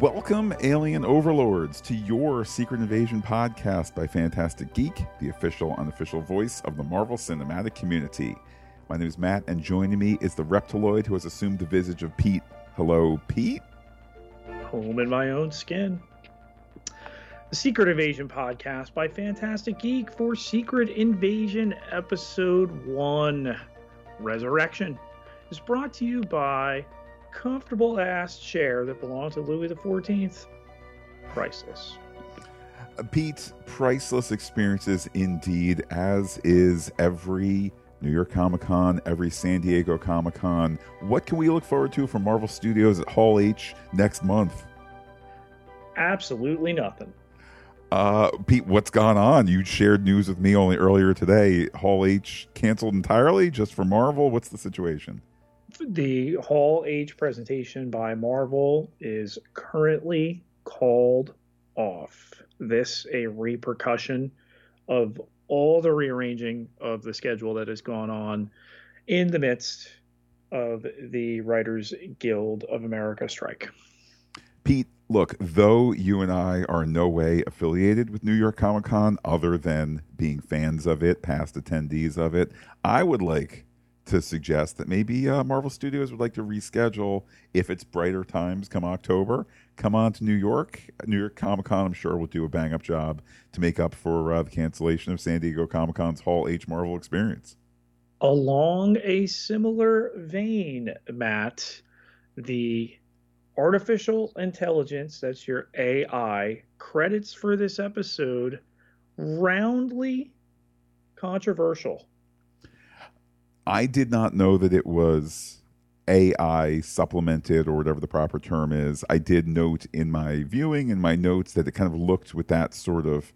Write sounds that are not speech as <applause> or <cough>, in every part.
Welcome, alien overlords, to your Secret Invasion podcast by Phantastic Geek, the official, unofficial voice of the Marvel Cinematic Community. My name is Matt, and joining me is the reptiloid who has assumed the visage of Pete. Hello, Pete. Home in my own skin. The Secret Invasion podcast by Phantastic Geek for Secret Invasion Episode 1 Resurrection is brought to you by comfortable ass chair that belonged to Louis XIV. Priceless. Uh, Pete, priceless experiences indeed, as is every New York Comic Con, every San Diego Comic Con. What can we look forward to from Marvel Studios at Hall H next month? Absolutely nothing. Uh, Pete, what's gone on? You shared news with me only earlier today. Hall H canceled entirely just for Marvel. What's the situation? The Hall H presentation by Marvel is currently called off. This a repercussion of all the rearranging of the schedule that has gone on in the midst of the Writers Guild of America strike. Pete, look, though you and I are in no way affiliated with New York Comic Con other than being fans of it, past attendees of it, I would like to suggest that maybe uh, Marvel Studios would like to reschedule if it's brighter times come October. Come on to New York. New York Comic Con, I'm sure, will do a bang up job to make up for uh, the cancellation of San Diego Comic Con's Hall H Marvel experience. Along a similar vein, Matt, the artificial intelligence, that's your AI, credits for this episode roundly controversial I did not know that it was AI supplemented or whatever the proper term is. I did note in my viewing in my notes that it kind of looked with that sort of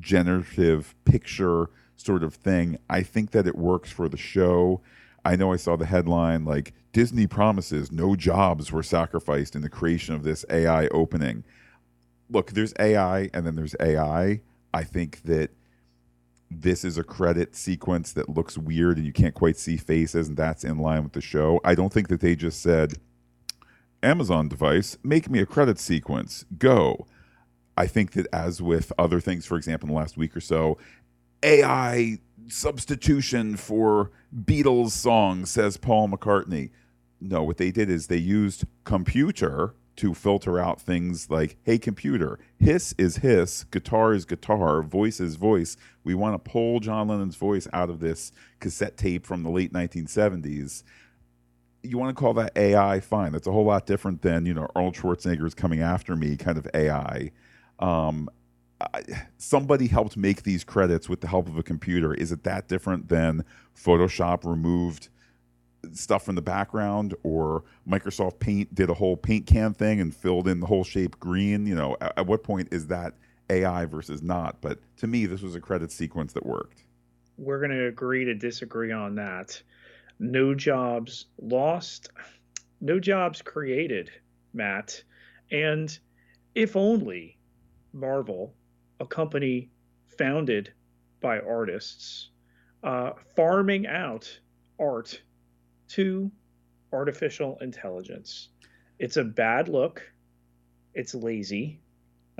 generative picture sort of thing. I think that it works for the show. I know I saw the headline like Disney promises no jobs were sacrificed in the creation of this AI opening. Look, there's AI and then there's AI. I think that this is a credit sequence that looks weird and you can't quite see faces and that's in line with the show. I don't think that they just said Amazon device, make me a credit sequence. Go. I think that as with other things, for example, in the last week or so, AI substitution for Beatles songs, says Paul McCartney. No, what they did is they used computer to filter out things like, hey, computer, hiss is hiss, guitar is guitar, voice is voice. We want to pull John Lennon's voice out of this cassette tape from the late 1970s. You want to call that AI? Fine. That's a whole lot different than, you know, Arnold Schwarzenegger's coming after me kind of AI. Um, I, somebody helped make these credits with the help of a computer. Is it that different than Photoshop removed? Stuff from the background or Microsoft Paint did a whole paint can thing and filled in the whole shape green. You know, at, at, what point is that AI versus not? But to me, this was a credit sequence that worked. We're going to agree to disagree on that. No jobs lost, no jobs created, Matt. And if only Marvel, a company founded by artists, uh, farming out art to artificial intelligence. It's a bad look. It's lazy.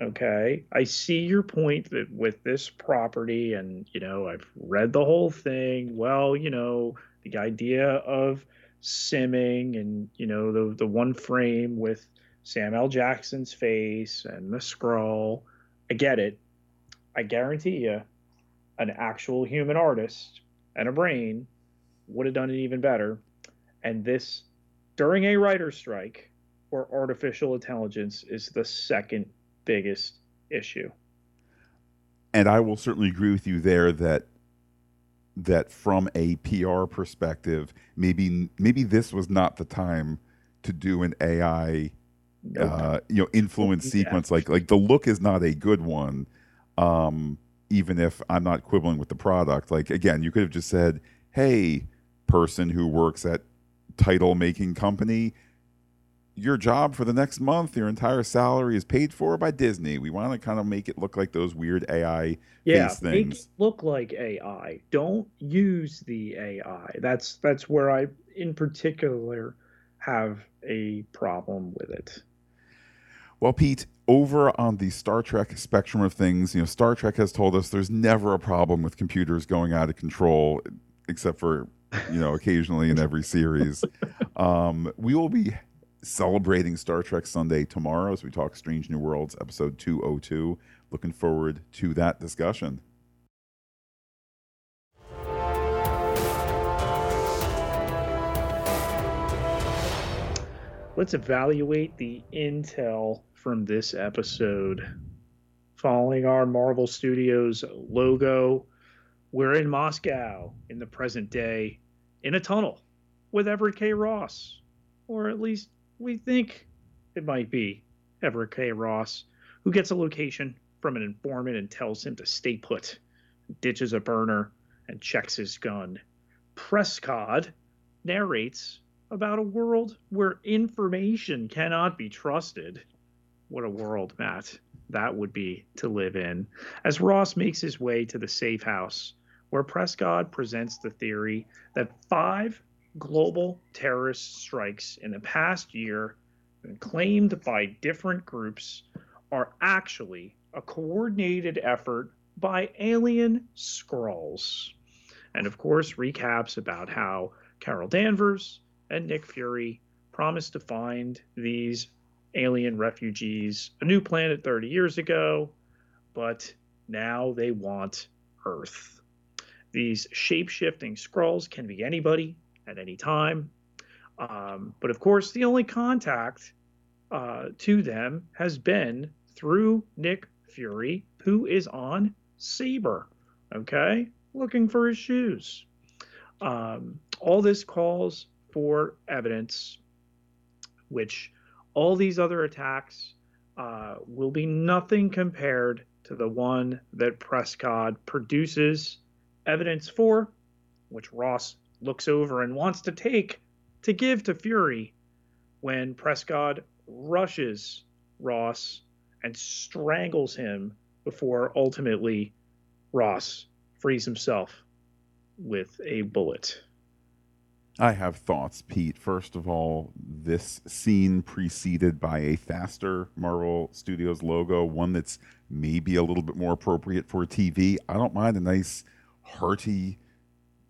Okay. I see your point that with this property, and, you know, I've read the whole thing. Well, you know, the idea of simming and, you know, the, the one frame with Sam L. Jackson's face and the Skrull. I get it. I guarantee you, an actual human artist and a brain would have done it even better and this during a writer's strike where artificial intelligence is the second biggest issue. And I will certainly agree with you there that that from a PR perspective, maybe maybe this was not the time to do an AI nope. uh, you know influence yeah. sequence like like the look is not a good one um, even if I'm not quibbling with the product like again you could have just said hey person who works at title making company, your job for the next month, your entire salary is paid for by Disney. We want to kind of make it look like those weird AI yeah. Make it look like AI. Don't use the AI. That's that's where I in particular have a problem with it. Well, Pete, over on the Star Trek spectrum of things, you know, Star Trek has told us there's never a problem with computers going out of control, except for, you know, occasionally in every series. Um, we will be celebrating Star Trek Sunday tomorrow as we talk Strange New Worlds, episode 202. Looking forward to that discussion. Let's evaluate the intel from this episode. Following our Marvel Studios logo, we're in Moscow in the present day in a tunnel with Everett K. Ross, or at least we think it might be Everett K. Ross, who gets a location from an informant and tells him to stay put, ditches a burner, and checks his gun. Prescott narrates about a world where information cannot be trusted. What a world, Matt, that would be to live in. As Ross makes his way to the safe house, where Prescott presents the theory that five global terrorist strikes in the past year, claimed by different groups, are actually a coordinated effort by alien Skrulls. And of course, recaps about how Carol Danvers and Nick Fury promised to find these alien refugees a new planet 30 years ago, but now they want Earth. These shape shifting Skrulls can be anybody at any time. Um, but of course, the only contact uh, to them has been through Nick Fury, who is on Saber, okay, looking for his shoes. Um, all this calls for evidence, which all these other attacks uh, will be nothing compared to the one that Prescott produces evidence for, which Ross looks over and wants to take to give to Fury when Prescott rushes Ross and strangles him before ultimately Ross frees himself with a bullet. I have thoughts, Pete. First of all, this scene preceded by a faster Marvel Studios logo, one that's maybe a little bit more appropriate for TV. I don't mind a nice, hearty,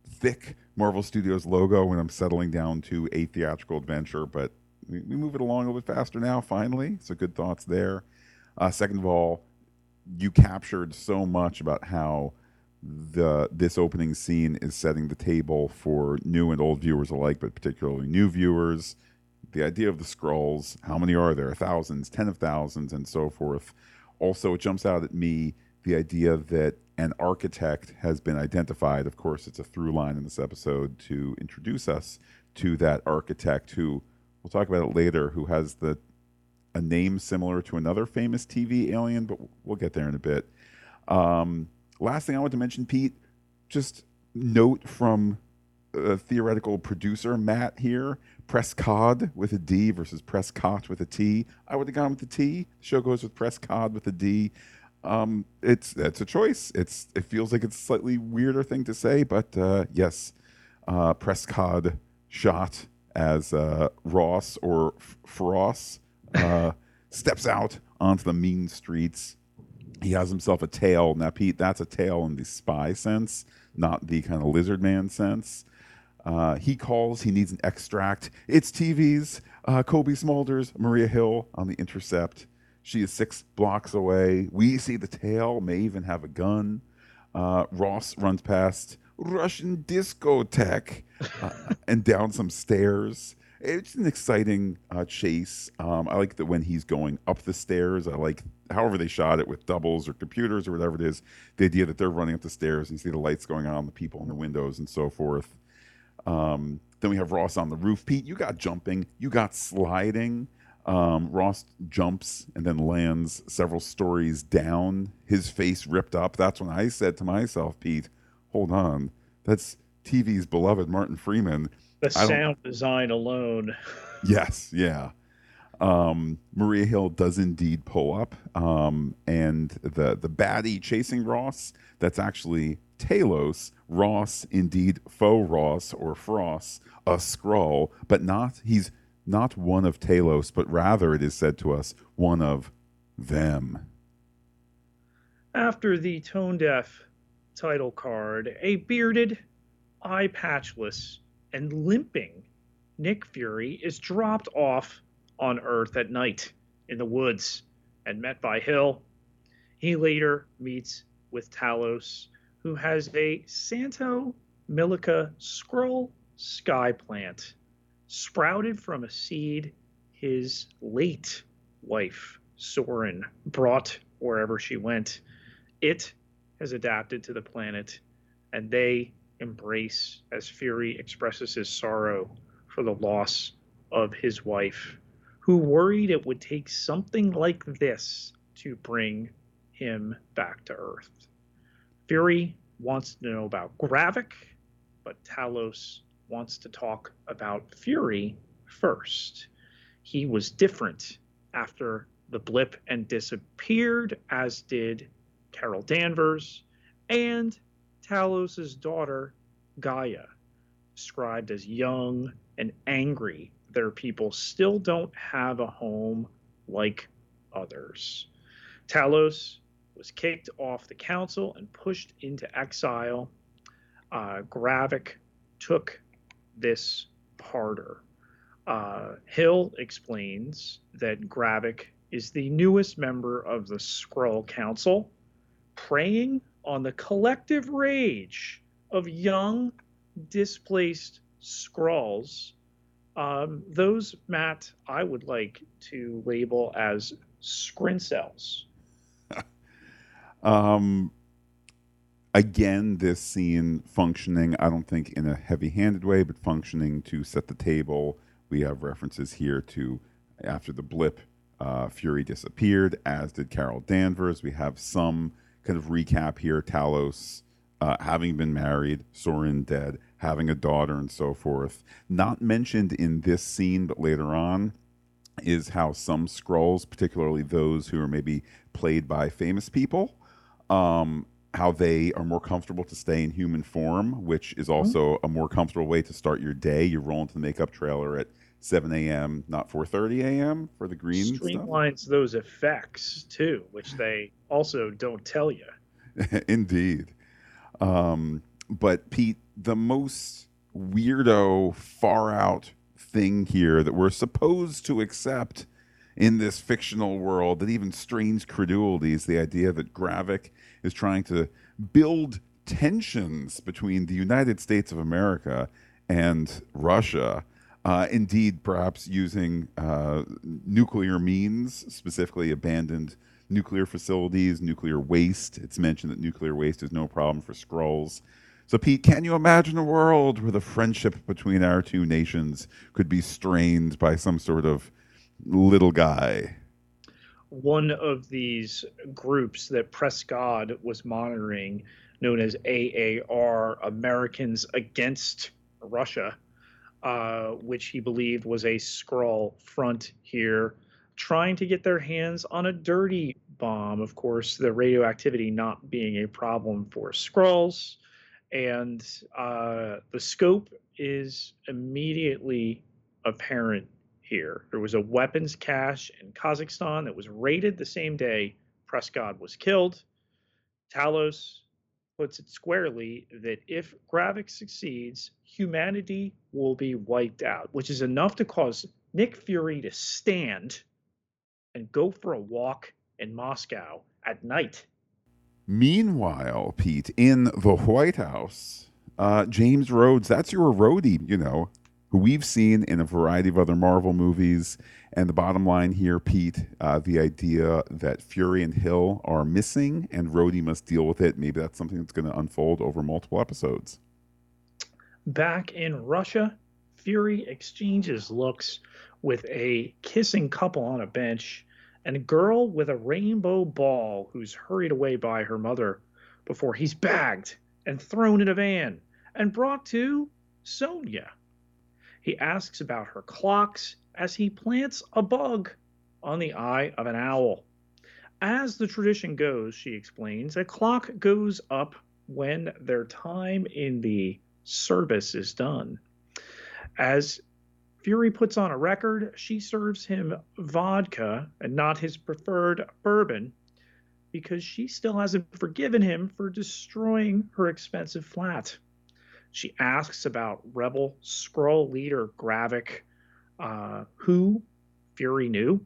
thick Marvel Studios logo when I'm settling down to a theatrical adventure, but we, we move it along a little bit faster now, finally. So, good thoughts there. Uh, second of all, you captured so much about how the this opening scene is setting the table for new and old viewers alike, but particularly new viewers. The idea of the Skrulls, how many are there? Thousands, ten of thousands, and so forth. Also, it jumps out at me the idea that an architect has been identified. Of course, it's a through line in this episode to introduce us to that architect who we'll talk about it later, who has the a name similar to another famous TV alien, but we'll get there in a bit. Um, last thing I want to mention, Pete, just note from a theoretical producer Matt here. Prescott with a D versus Prescott with a T. I would have gone with the T. The show goes with Prescott with a D. Um, it's it's a choice. It's it feels like it's a slightly weirder thing to say, but uh, yes, uh, Prescott shot as uh, Ross or F- Fross uh, <laughs> steps out onto the mean streets. He has himself a tail. Now, Pete, that's a tail in the spy sense, not the kind of lizard man sense. Uh, he calls, he needs an extract. It's TV's uh, Cobie Smulders, Maria Hill on the intercept. She is six blocks away. We see the tail, may even have a gun. Uh, Ross runs past Russian discotheque uh, <laughs> and down some stairs. It's an exciting uh, chase. Um, I like that when he's going up the stairs. I like however they shot it with doubles or computers or whatever it is. The idea that they're running up the stairs and you see the lights going on, the people in the windows and so forth. Um, then we have Ross on the roof. Pete, you got jumping, you got sliding. Um, Ross jumps and then lands several stories down, his face ripped up. That's when I said to myself, Pete, hold on, that's TV's beloved Martin Freeman. The sound design alone. <laughs> yes, yeah. Um, Maria Hill does indeed pull up, um, and the the baddie chasing Ross. That's actually Talos. Ross, indeed, faux Ross or Frost, a Skrull, but not. He's not one of Talos, but rather it is said to us, one of them. After the tone deaf title card, a bearded, eye patchless, and limping Nick Fury is dropped off on Earth at night in the woods and met by Hill. He later meets with Talos, who has a Santo Milica Skrull sky plant sprouted from a seed his late wife, Soren, brought wherever she went. It has adapted to the planet, and they embrace as Fury expresses his sorrow for the loss of his wife, who worried it would take something like this to bring him back to Earth. Fury wants to know about Gravik, but Talos wants to talk about Fury first. He was different after the blip and disappeared, as did Carol Danvers and Talos's daughter, Gaia, described as young and angry. Their people still don't have a home like others. Talos was kicked off the council and pushed into exile. Uh, Gravik took this harder. Uh, Hill explains that Gravik is the newest member of the Skrull Council, preying on the collective rage of young, displaced Skrulls. Um, those, Matt, I would like to label as Skrincels. <laughs> um, again, this scene functioning, I don't think in a heavy handed way, but functioning to set the table. We have references here to after the blip, uh, Fury disappeared, as did Carol Danvers. We have some kind of recap here Talos uh, having been married, Soren dead, having a daughter, and so forth. Not mentioned in this scene, but later on, is how some Skrulls particularly those who are maybe played by famous people, um, how they are more comfortable to stay in human form, which is mm-hmm. also mm-hmm. a more comfortable way to start your day. You roll into the makeup trailer at 7 a.m., not 4:30 a.m. for the green. Streamlines stuff. those effects too, which they also don't tell you. <laughs> Indeed, um, but Pete, the most weirdo, far out thing here that we're supposed to accept in this fictional world that even strains credulity is the idea that Gravik is trying to build tensions between the United States of America and Russia. Uh, indeed, perhaps using uh, nuclear means, specifically abandoned nuclear facilities, nuclear waste. It's mentioned that nuclear waste is no problem for Skrulls. So, Pete, can you imagine a world where the friendship between our two nations could be strained by some sort of little guy? One of these groups that Prescott was monitoring, known as AAR, Americans Against Russia, uh, which he believed was a Skrull front here, trying to get their hands on a dirty bomb. Of course, the radioactivity not being a problem for Skrulls. And uh, the scope is immediately apparent here. There was a weapons cache in Kazakhstan that was raided the same day Prescott was killed. Talos puts it squarely that if Gravik succeeds, humanity will be wiped out, which is enough to cause Nick Fury to stand and go for a walk in Moscow at night. Meanwhile, Pete, in the White House, uh, James Rhodes, that's your roadie, you know, who we've seen in a variety of other Marvel movies. And the bottom line here, Pete, uh, the idea that Fury and Hill are missing and Rhodey must deal with it. Maybe that's something that's going to unfold over multiple episodes. Back in Russia, Fury exchanges looks with a kissing couple on a bench and a girl with a rainbow ball who's hurried away by her mother before he's bagged and thrown in a van and brought to Sonya he asks about her clocks as he plants a bug on the eye of an owl. As the tradition goes, she explains, a clock goes up when their time in the service is done. As Fury puts on a record. She serves him vodka and not his preferred bourbon because she still hasn't forgiven him for destroying her expensive flat. She asks about rebel Skrull leader Gravik, uh, who Fury knew.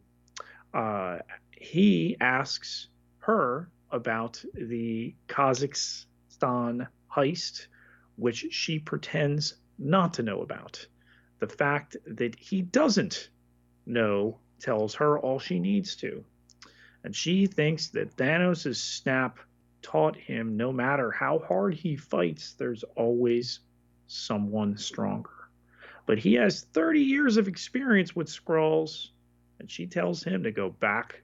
Uh, he asks her about the Kazakhstan heist, which she pretends not to know about. The fact that he doesn't know tells her all she needs to. And she thinks that Thanos' snap taught him no matter how hard he fights, there's always someone stronger. But he has 30 years of experience with Skrulls, and she tells him to go back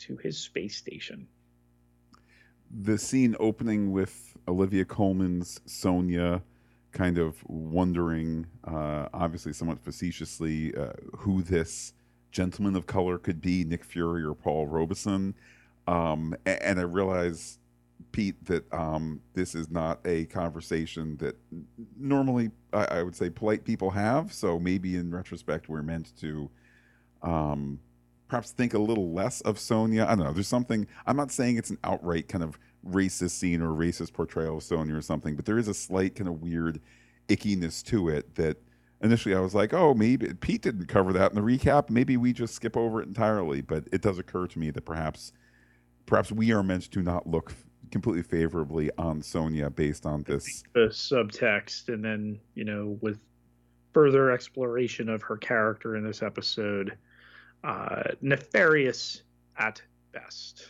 to his space station. The scene opening with Olivia Colman's Sonya kind of wondering, uh, obviously somewhat facetiously, uh, who this gentleman of color could be, Nick Fury or Paul Robeson. Um, and, and I realize, Pete, that um, this is not a conversation that normally I, I, would say polite people have. So maybe in retrospect, we're meant to um, perhaps think a little less of Sonya. I don't know. There's something, I'm not saying it's an outright kind of racist scene or racist portrayal of Sonya or something, but there is a slight kind of weird ickiness to it that initially I was like, oh, maybe Pete didn't cover that in the recap. Maybe we just skip over it entirely. But it does occur to me that perhaps perhaps we are meant to not look completely favorably on Sonya based on this the subtext, and then you know with further exploration of her character in this episode, uh, nefarious at best.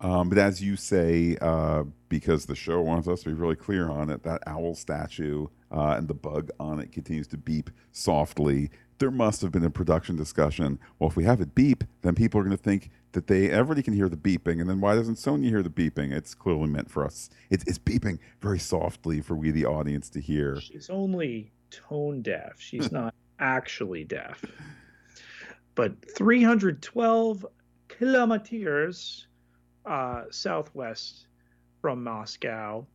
Um, but as you say, uh, because the show wants us to be really clear on it, that owl statue uh, and the bug on it continues to beep softly. There must have been a production discussion. Well, if we have it beep, then people are going to think that they everybody can hear the beeping, and then why doesn't Sonya hear the beeping? It's clearly meant for us. It's, it's beeping very softly for we, the audience, to hear. She's only tone deaf. She's <laughs> not actually deaf. But 312 kilometers uh, southwest from Moscow,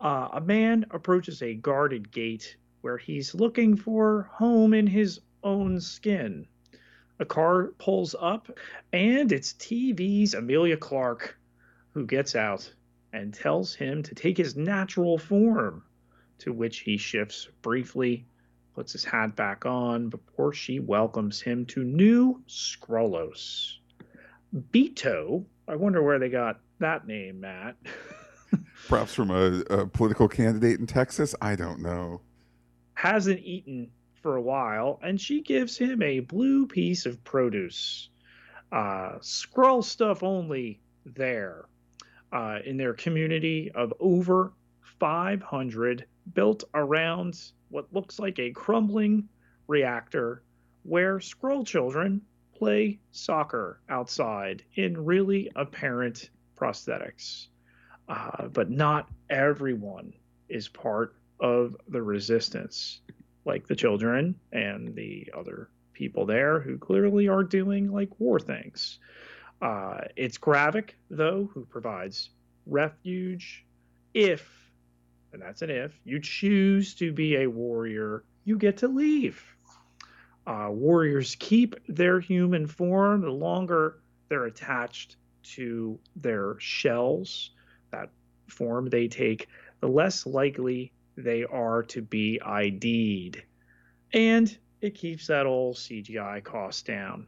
uh, a man approaches a guarded gate where he's looking for home in his own skin. A car pulls up, and it's TV's Emilia Clarke who gets out and tells him to take his natural form, to which he shifts briefly, puts his hat back on before she welcomes him to New Skrullos. Beto I wonder where they got that name, Matt. <laughs> Perhaps from a, a, political candidate in Texas. I don't know. Hasn't eaten for a while, and she gives him a blue piece of produce. Uh, Skrull stuff only there. Uh, in their community of over 500 built around what looks like a crumbling reactor where Skrull children play soccer outside in really apparent prosthetics. Uh, but not everyone is part of the resistance, like the children and the other people there who clearly are doing like war things. Uh, it's Gravik, though, who provides refuge if, and that's an if, you choose to be a warrior, you get to leave. Uh, warriors keep their human form the longer they're attached to their shells, that form they take, the less likely they are to be ID'd. And it keeps that old CGI cost down.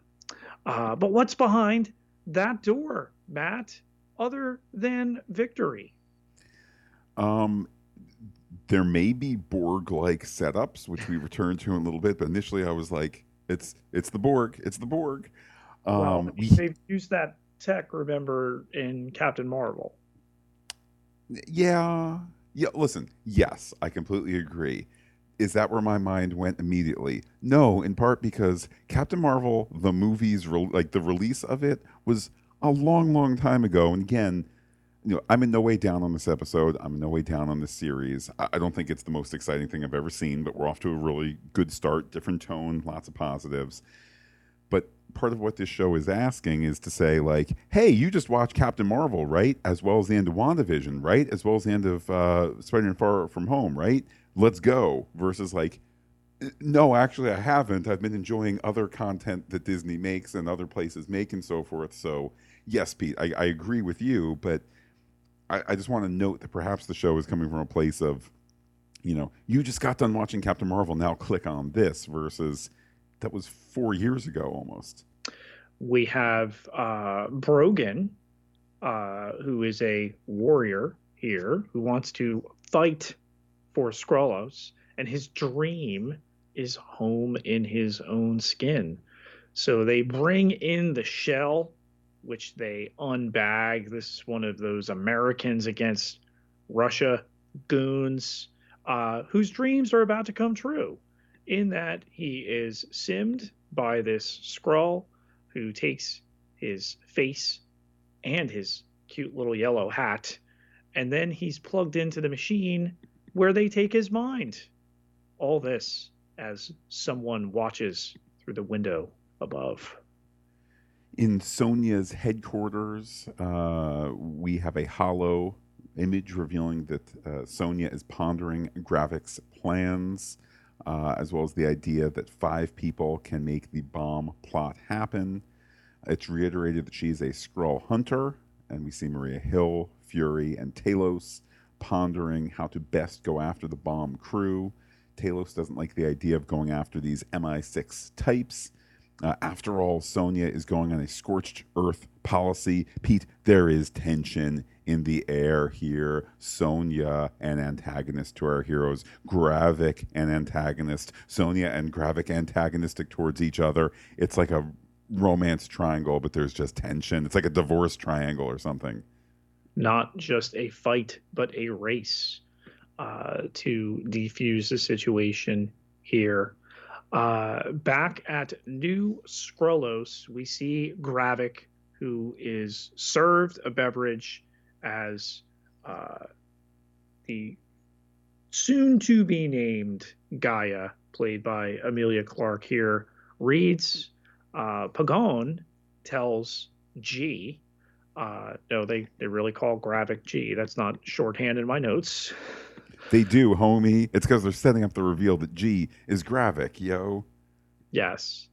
Uh, but what's behind that door, Matt, other than victory? Um, there may be Borg-like setups, which we return to in a little bit. But initially, I was like, "It's it's the Borg, it's the Borg." Um, well, they've used that tech, remember, in Captain Marvel. Yeah, yeah. Listen, yes, I completely agree. Is that where my mind went immediately? No, in part because Captain Marvel, the movies, like the release of it, was a long, long time ago. And again, you know, I'm in no way down on this episode. I'm in no way down on this series. I, I don't think it's the most exciting thing I've ever seen, but we're off to a really good start, different tone, lots of positives. But part of what this show is asking is to say, like, hey, you just watched Captain Marvel, right? As well as the end of WandaVision, right? As well as the end of uh, Spider-Man Far From Home, right? Let's go. Versus like, No, actually, I haven't. I've been enjoying other content that Disney makes and other places make and so forth. So, yes, Pete, I, I agree with you, but I, I just want to note that perhaps the show is coming from a place of, you know, you just got done watching Captain Marvel, now click on this versus that was four years ago almost. We have uh, Brogan, uh, who is a warrior here, who wants to fight for Skrullos, and his dream is home in his own skin. So they bring in the shell, which they unbag. This is one of those Americans against Russia goons uh, whose dreams are about to come true, in that he is simmed by this Skrull who takes his face and his cute little yellow hat, and then he's plugged into the machine where they take his mind. All this as someone watches through the window above. In Sonya's headquarters, uh, we have a hollow image revealing that uh, Sonya is pondering Gravik's plans, uh, as well as the idea that five people can make the bomb plot happen. It's reiterated that she's a Skrull hunter, and we see Maria Hill, Fury, and Talos pondering how to best go after the bomb crew. Talos doesn't like the idea of going after these MI6 types. Uh, after all, Sonya is going on a scorched earth policy. Pete, there is tension in the air here. Sonya, an antagonist to our heroes. Gravik, an antagonist. Sonya and Gravik antagonistic towards each other. It's like a romance triangle, but there's just tension. It's like a divorce triangle or something. Not just a fight, but a race uh, to defuse the situation here. Uh, back at New Skrullos, we see Gravik, who is served a beverage as uh, the soon to be named Gaia, played by Emilia Clarke here, reads uh, Pagon tells G. Uh, no, they, they really call Gravik G. That's not shorthand in my notes. <laughs> They do, homie. It's because they're setting up the reveal that G is Gravik, yo. Yes.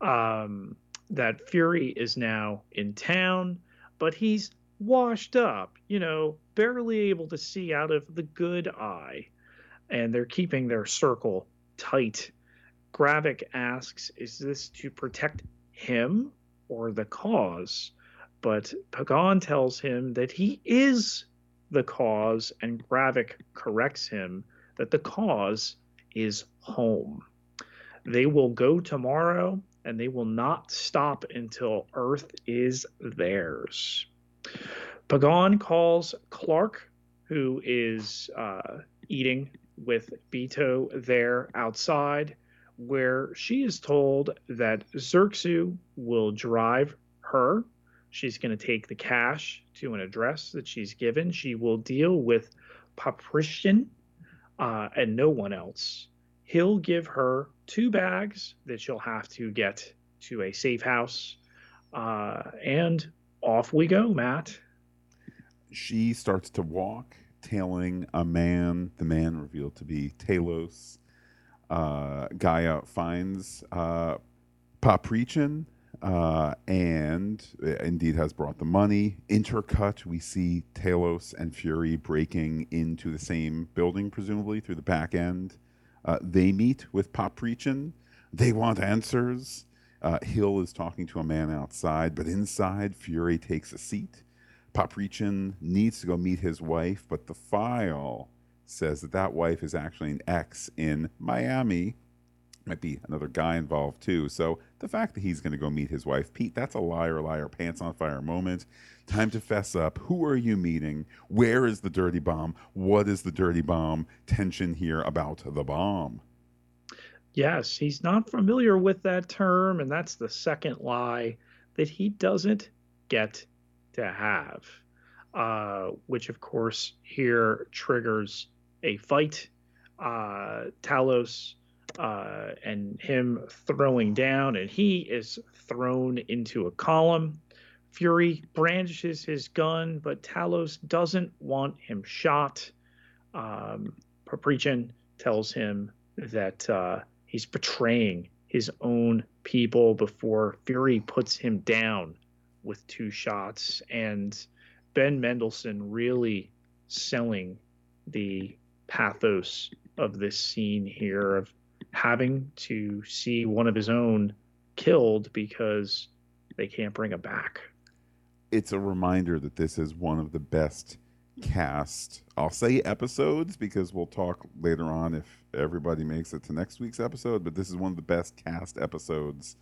Um, that Fury is now in town, but he's washed up, you know, barely able to see out of the good eye. And they're keeping their circle tight Gravik asks, is this to protect him or the cause? But Pagon tells him that he is the cause, and Gravik corrects him that the cause is home. They will go tomorrow, and they will not stop until Earth is theirs. Pagon calls Clark, who is uh, eating with Beto there outside, where she is told that Zerxu will drive her. She's going to take the cash to an address that she's given. She will deal with Paprician uh, and no one else. He'll give her two bags that she'll have to get to a safe house. Uh, and off we go, Matt. She starts to walk, tailing a man, the man revealed to be Talos uh, Gaia finds uh, Paprichin uh, and uh, indeed has brought the money. Intercut, we see Talos and Fury breaking into the same building, presumably through the back end. Uh, they meet with Paprichin. They want answers. Uh, Hill is talking to a man outside, but inside, Fury takes a seat. Paprichin needs to go meet his wife, but the file says that that wife is actually an ex in Miami. Might be another guy involved too. So the fact that he's going to go meet his wife, Pete, that's a liar, liar, pants on fire moment. Time to fess up. Who are you meeting? Where is the dirty bomb? What is the dirty bomb? Tension here about the bomb. Yes, he's not familiar with that term, and that's the second lie that he doesn't get to have, uh, which, of course, here triggers a fight. Uh, Talos uh, and him throwing down, and he is thrown into a column. Fury brandishes his gun, but Talos doesn't want him shot. Um, tells him that uh, he's betraying his own people before Fury puts him down with two shots. And Ben Mendelsohn really selling the pathos of this scene here of having to see one of his own killed because they can't bring him back. It's a reminder that this is one of the best cast. I'll say episodes because we'll talk later on if everybody makes it to next week's episode, but this is one of the best cast episodes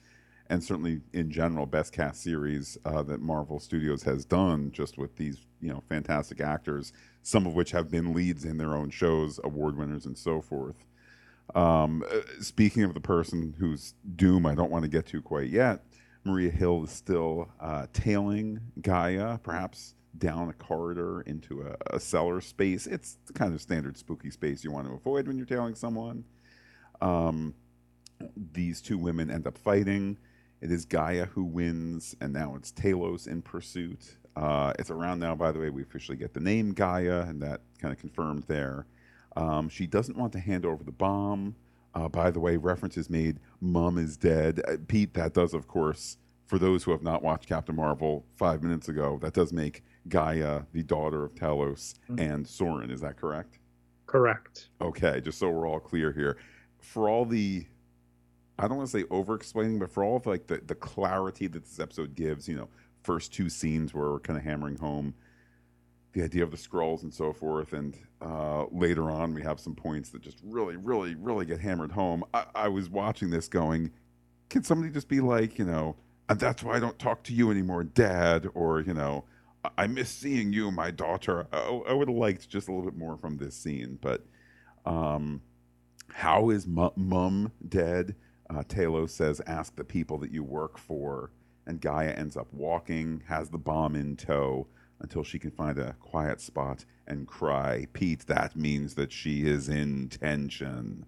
and certainly in general best cast series uh, that Marvel Studios has done just with these, you know, fantastic actors, some of which have been leads in their own shows, award winners and so forth. Um, uh, speaking of the person whose doom I don't want to get to quite yet, Maria Hill is still uh, tailing Gaia, perhaps down a corridor into a, a, cellar space. It's the kind of standard spooky space you want to avoid when you're tailing someone. Um, these two women end up fighting. It is Gaia who wins, and now it's Talos in pursuit. Uh, it's around now, by the way, we officially get the name Gaia, and that kind of confirmed there. Um, she doesn't want to hand over the bomb. Uh, by the way, references made, Mom is dead. Uh, Pete, that does, of course, for those who have not watched Captain Marvel five minutes ago, that does make Gaia the daughter of Talos mm-hmm. and Soren. Is that correct? Correct. Okay, just so we're all clear here. For all the I don't want to say over explaining, but for all of like the, the clarity that this episode gives, you know, first two scenes where we're kind of hammering home the idea of the Skrulls and so forth, and uh, later on we have some points that just really, really, really get hammered home. I, I was watching this going, can somebody just be like, you know, and that's why I don't talk to you anymore, Dad, or you know, I miss seeing you, my daughter. I, I would have liked just a little bit more from this scene, but um, how is Mum dead? Uh, Talos says, "Ask the people that you work for." And Gaia ends up walking, has the bomb in tow until she can find a quiet spot and cry. Pete, that means that she is in tension.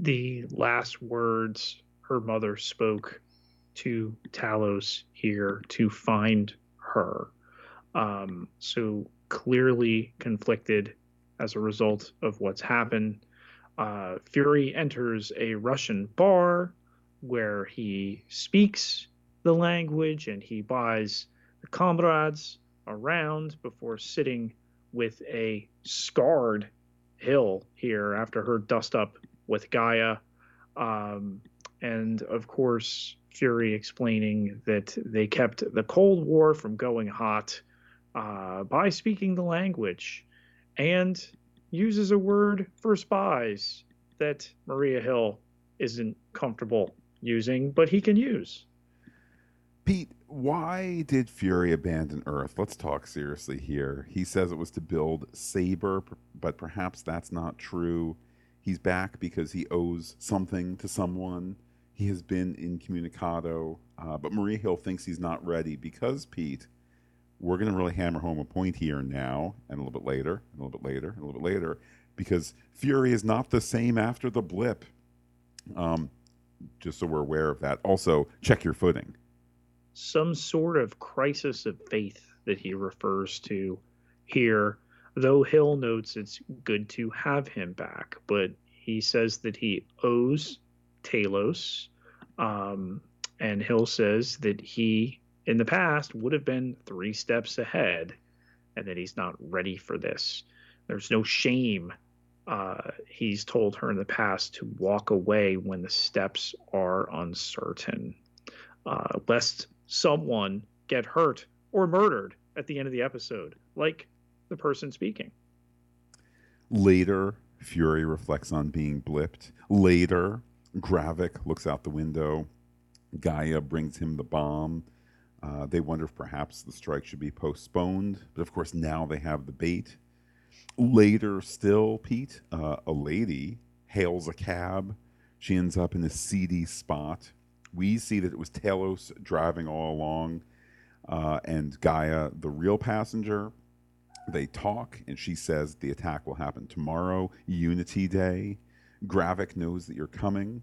The last words her mother spoke to Talos here to find her um, so clearly conflicted as a result of what's happened. Uh, Fury enters a Russian bar where he speaks the language and he buys the comrades around before sitting with a scarred Hill here after her dust up with Gaia. Um, and of course, Fury explaining that they kept the Cold War from going hot uh, by speaking the language and uses a word for spies that Maria Hill isn't comfortable using, but he can use. Pete, why did Fury abandon Earth? Let's talk seriously here. He says it was to build Saber, but perhaps that's not true. He's back because he owes something to someone. He has been incommunicado, uh, but Maria Hill thinks he's not ready because, Pete, we're going to really hammer home a point here now and a little bit later, and a little bit later, and a little bit later, because Fury is not the same after the blip. Um, just so we're aware of that. Also, check your footing. Some sort of crisis of faith that he refers to here, though Hill notes it's good to have him back, but he says that he owes Talos, um, and Hill says that he in the past would have been three steps ahead and that he's not ready for this. There's no shame. Uh, he's told her in the past to walk away when the steps are uncertain, uh, lest someone get hurt or murdered at the end of the episode, like the person speaking. Later, Fury reflects on being blipped. Later, Gravik looks out the window. Gaia brings him the bomb. Uh, they wonder if perhaps the strike should be postponed, but of course now they have the bait. Later, still, Pete, uh, a lady hails a cab. She ends up in a seedy spot. We see that it was Talos driving all along, uh, and Gaia, the real passenger. They talk, and she says the attack will happen tomorrow, Unity Day. Gravik knows that you're coming.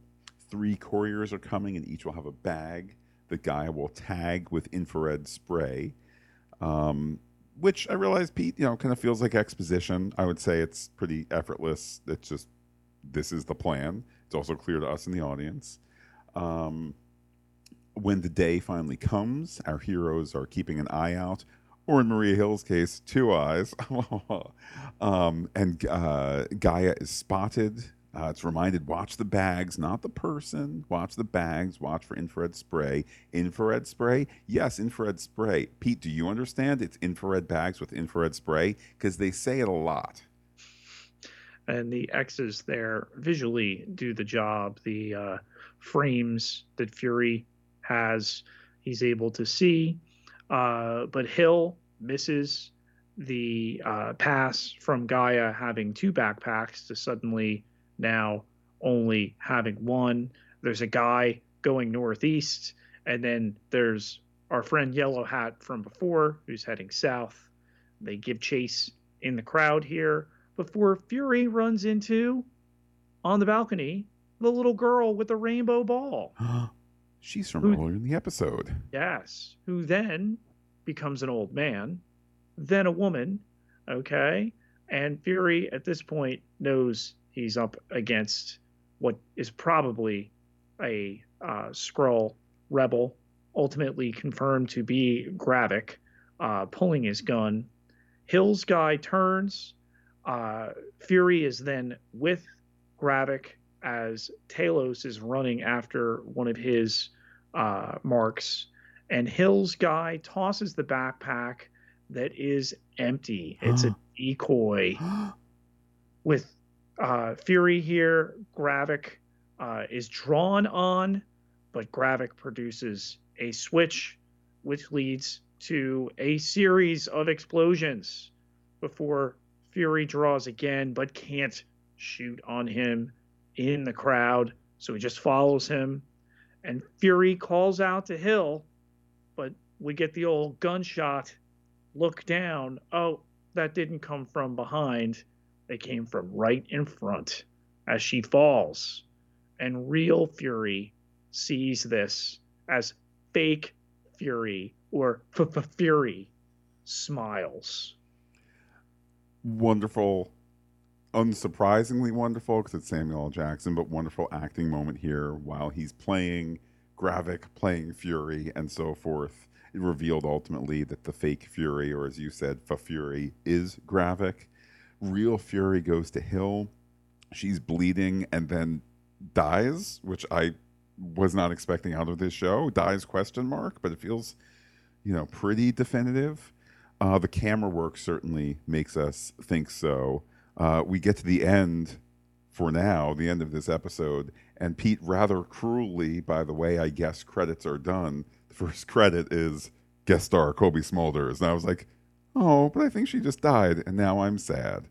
Three couriers are coming, and each will have a bag the guy will tag with infrared spray, um, which I realize Pete, you know, kind of feels like exposition. I would say it's pretty effortless. It's just this is the plan. It's also clear to us in the audience. Um, when the day finally comes, our heroes are keeping an eye out, or in Maria Hill's case, two eyes. <laughs> um, and uh, Gaia is spotted. Uh, it's reminded watch the bags, not the person. Watch the bags. Watch for infrared spray. Infrared spray? Yes, infrared spray. Pete, do you understand? It's infrared bags with infrared spray because they say it a lot. And the X's there visually do the job. The uh, frames that Fury has, he's able to see. Uh, but Hill misses the uh, pass from Gaia having two backpacks to suddenly now only having one. There's a guy going northeast, and then there's our friend Yellow Hat from before who's heading south. They give chase in the crowd here before Fury runs into on the balcony the little girl with the rainbow ball. <gasps> She's from who, earlier in the episode. Yes, who then becomes an old man, then a woman, okay? And Fury at this point knows he's up against what is probably a uh, Skrull rebel, ultimately confirmed to be Gravik, uh, pulling his gun. Hill's guy turns. Uh, Fury is then with Gravik as Talos is running after one of his uh, marks, and Hill's guy tosses the backpack that is empty. It's a <gasps> decoy. <gasps> With uh, Fury here, Gravik uh, is drawn on, but Gravik produces a switch, which leads to a series of explosions before Fury draws again, but can't shoot on him in the crowd. So he just follows him. And Fury calls out to Hill, but we get the old gunshot look down. Oh, that didn't come from behind. They came from right in front as she falls. And real Fury sees this as fake Fury or <laughs> Fury smiles. Wonderful unsurprisingly wonderful because it's Samuel L. Jackson, but wonderful acting moment here while he's playing Gravik, playing Fury, and so forth. It revealed ultimately that the fake Fury, or as you said, Fury, is Gravik. Real Fury goes to Hill. She's bleeding and then dies, which I was not expecting out of this show. Dies question mark, but it feels, you know, pretty definitive. Uh, the camera work certainly makes us think so uh, we get to the end for now, the end of this episode, and Pete rather cruelly, by the way, I guess credits are done. The first credit is guest star Cobie Smulders, and I was like, oh, but I think she just died, and now I'm sad.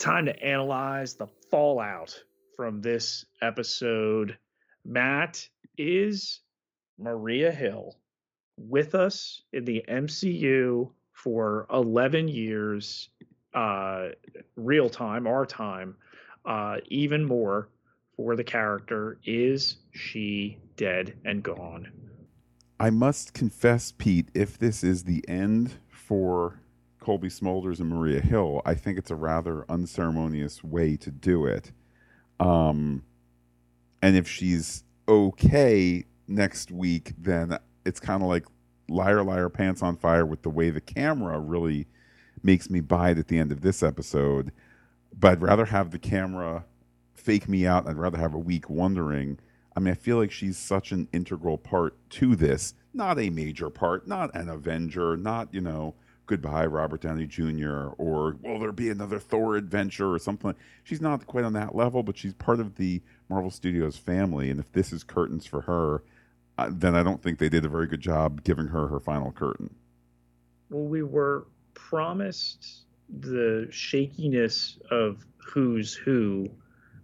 Time to analyze the fallout from this episode. Matt, is Maria Hill with us in the MCU for 11 years, uh, real time, our time, uh, even more for the character. Is she dead and gone? I must confess, Pete, if this is the end for Cobie Smulders and Maria Hill, I think it's a rather unceremonious way to do it. Um, and if she's okay, next week, then it's kind of like liar, liar, pants on fire with the way the camera really makes me buy it at the end of this episode. But I'd rather have the camera fake me out. I'd rather have a week wondering. I mean, I feel like she's such an integral part to this, not a major part, not an Avenger, not, you know, goodbye, Robert Downey Jr., or will there be another Thor adventure or something? She's not quite on that level, but she's part of the Marvel Studios family. And if this is curtains for her, uh, then I don't think they did a very good job giving her her final curtain. Well, we were promised the shakiness of who's who,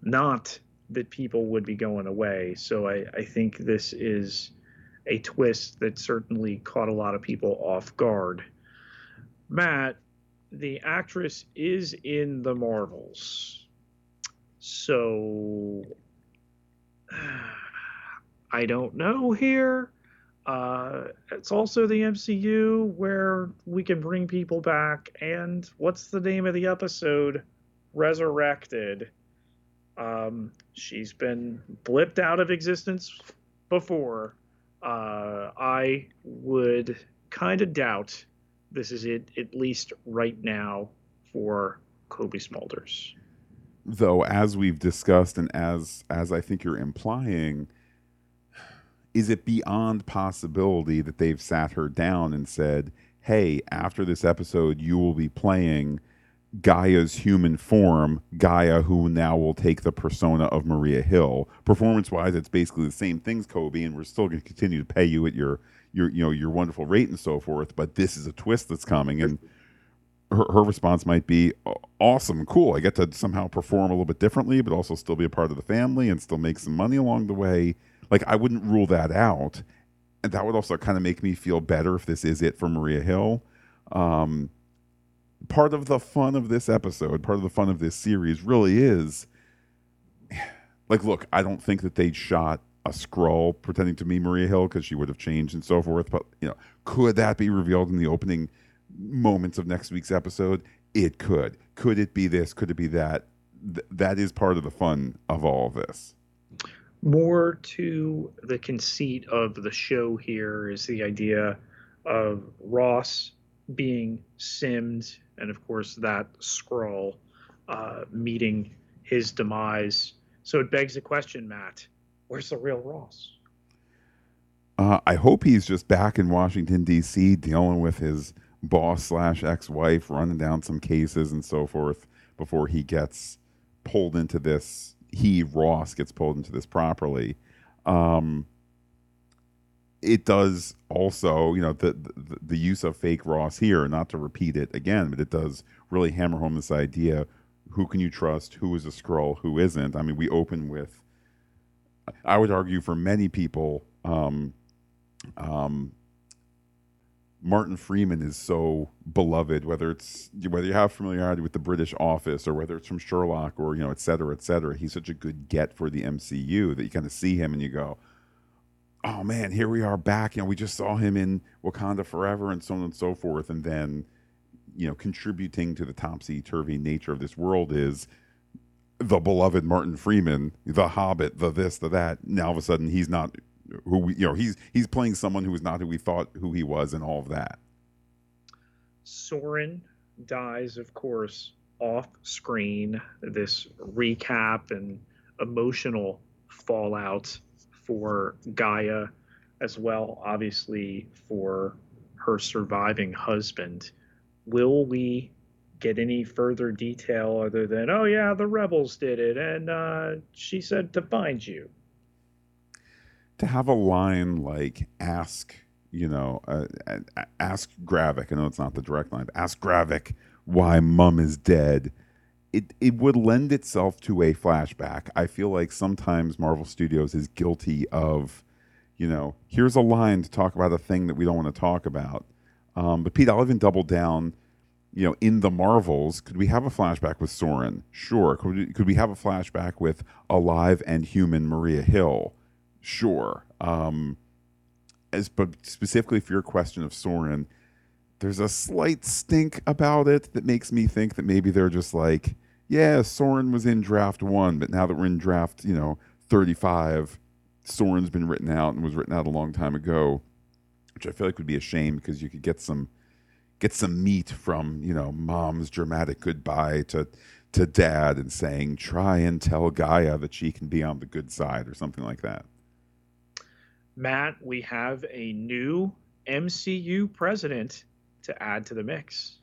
not that people would be going away. So I, I think this is a twist that certainly caught a lot of people off guard. Matt, the actress is in the Marvels. So <sighs> I don't know here. Uh, it's also the MCU where we can bring people back. And what's the name of the episode? Resurrected. Um, she's been blipped out of existence before. Uh, I would kind of doubt this is it, at least right now, for Cobie Smulders. Though, as we've discussed, and as as I think you're implying, is it beyond possibility that they've sat her down and said, "Hey, after this episode, you will be playing Gaia's human form, Gaia, who now will take the persona of Maria Hill. Performance wise, it's basically the same things, Cobie, and we're still going to continue to pay you at your your you know your wonderful rate and so forth. But this is a twist that's coming, and her, her response might be awesome, cool. I get to somehow perform a little bit differently, but also still be a part of the family and still make some money along the way. Like I wouldn't rule that out, and that would also kind of make me feel better if this is it for Maria Hill. Um, part of the fun of this episode, part of the fun of this series, really is like, look, I don't think that they shot a Skrull pretending to be Maria Hill because she would have changed and so forth. But you know, could that be revealed in the opening moments of next week's episode? It could. Could it be this? Could it be that? Th- that is part of the fun of all of this. More to the conceit of the show here is the idea of Ross being simmed, and of course that Skrull uh, meeting his demise. So it begs the question, Matt Where's the real Ross? Uh, I hope he's just back in Washington D.C. dealing with his boss slash ex wife, running down some cases and so forth before he gets pulled into this. He Ross gets pulled into this properly. Um, it does also, you know, the, the, the use of fake Ross here. Not to repeat it again, but it does really hammer home this idea: who can you trust? Who is a Skrull? Who isn't? I mean, we open with I would argue for many people, um, um, Martin Freeman is so beloved, whether it's whether you have familiarity with the British Office or whether it's from Sherlock or you know, et cetera, et cetera. He's such a good get for the MCU that you kind of see him and you go, "Oh man, here we are back." You know, we just saw him in Wakanda Forever and so on and so forth, and then you know, contributing to the topsy turvy nature of this world is the beloved Martin Freeman, the Hobbit, the this, the that. Now all of a sudden he's not who we, you know, he's he's playing someone who is not who we thought who he was, and all of that. Soren dies, of course, off screen. This recap and emotional fallout for Gaia, as well, obviously for her surviving husband. Will we get any further detail other than, oh, yeah, the rebels did it, and uh, she said to find you. To have a line like, ask, you know, uh, ask Gravik, I know it's not the direct line, but ask Gravik why mum is dead. It, it would lend itself to a flashback. I feel like sometimes Marvel Studios is guilty of, you know, here's a line to talk about a thing that we don't want to talk about. Um, but Pete, I'll even double down you know, in the Marvels, could we have a flashback with Soren? Sure. Could we, could we have a flashback with alive and human Maria Hill? Sure. Um, as but specifically for your question of Soren, there's a slight stink about it that makes me think that maybe they're just like, yeah, Soren was in draft one, but now that we're in draft, you know, 35, Soren's been written out and was written out a long time ago, which I feel like would be a shame because you could get some get some meat from you know mom's dramatic goodbye to to dad and saying try and tell Gaia that she can be on the good side or something like that. Matt, we have a new MCU president to add to the mix.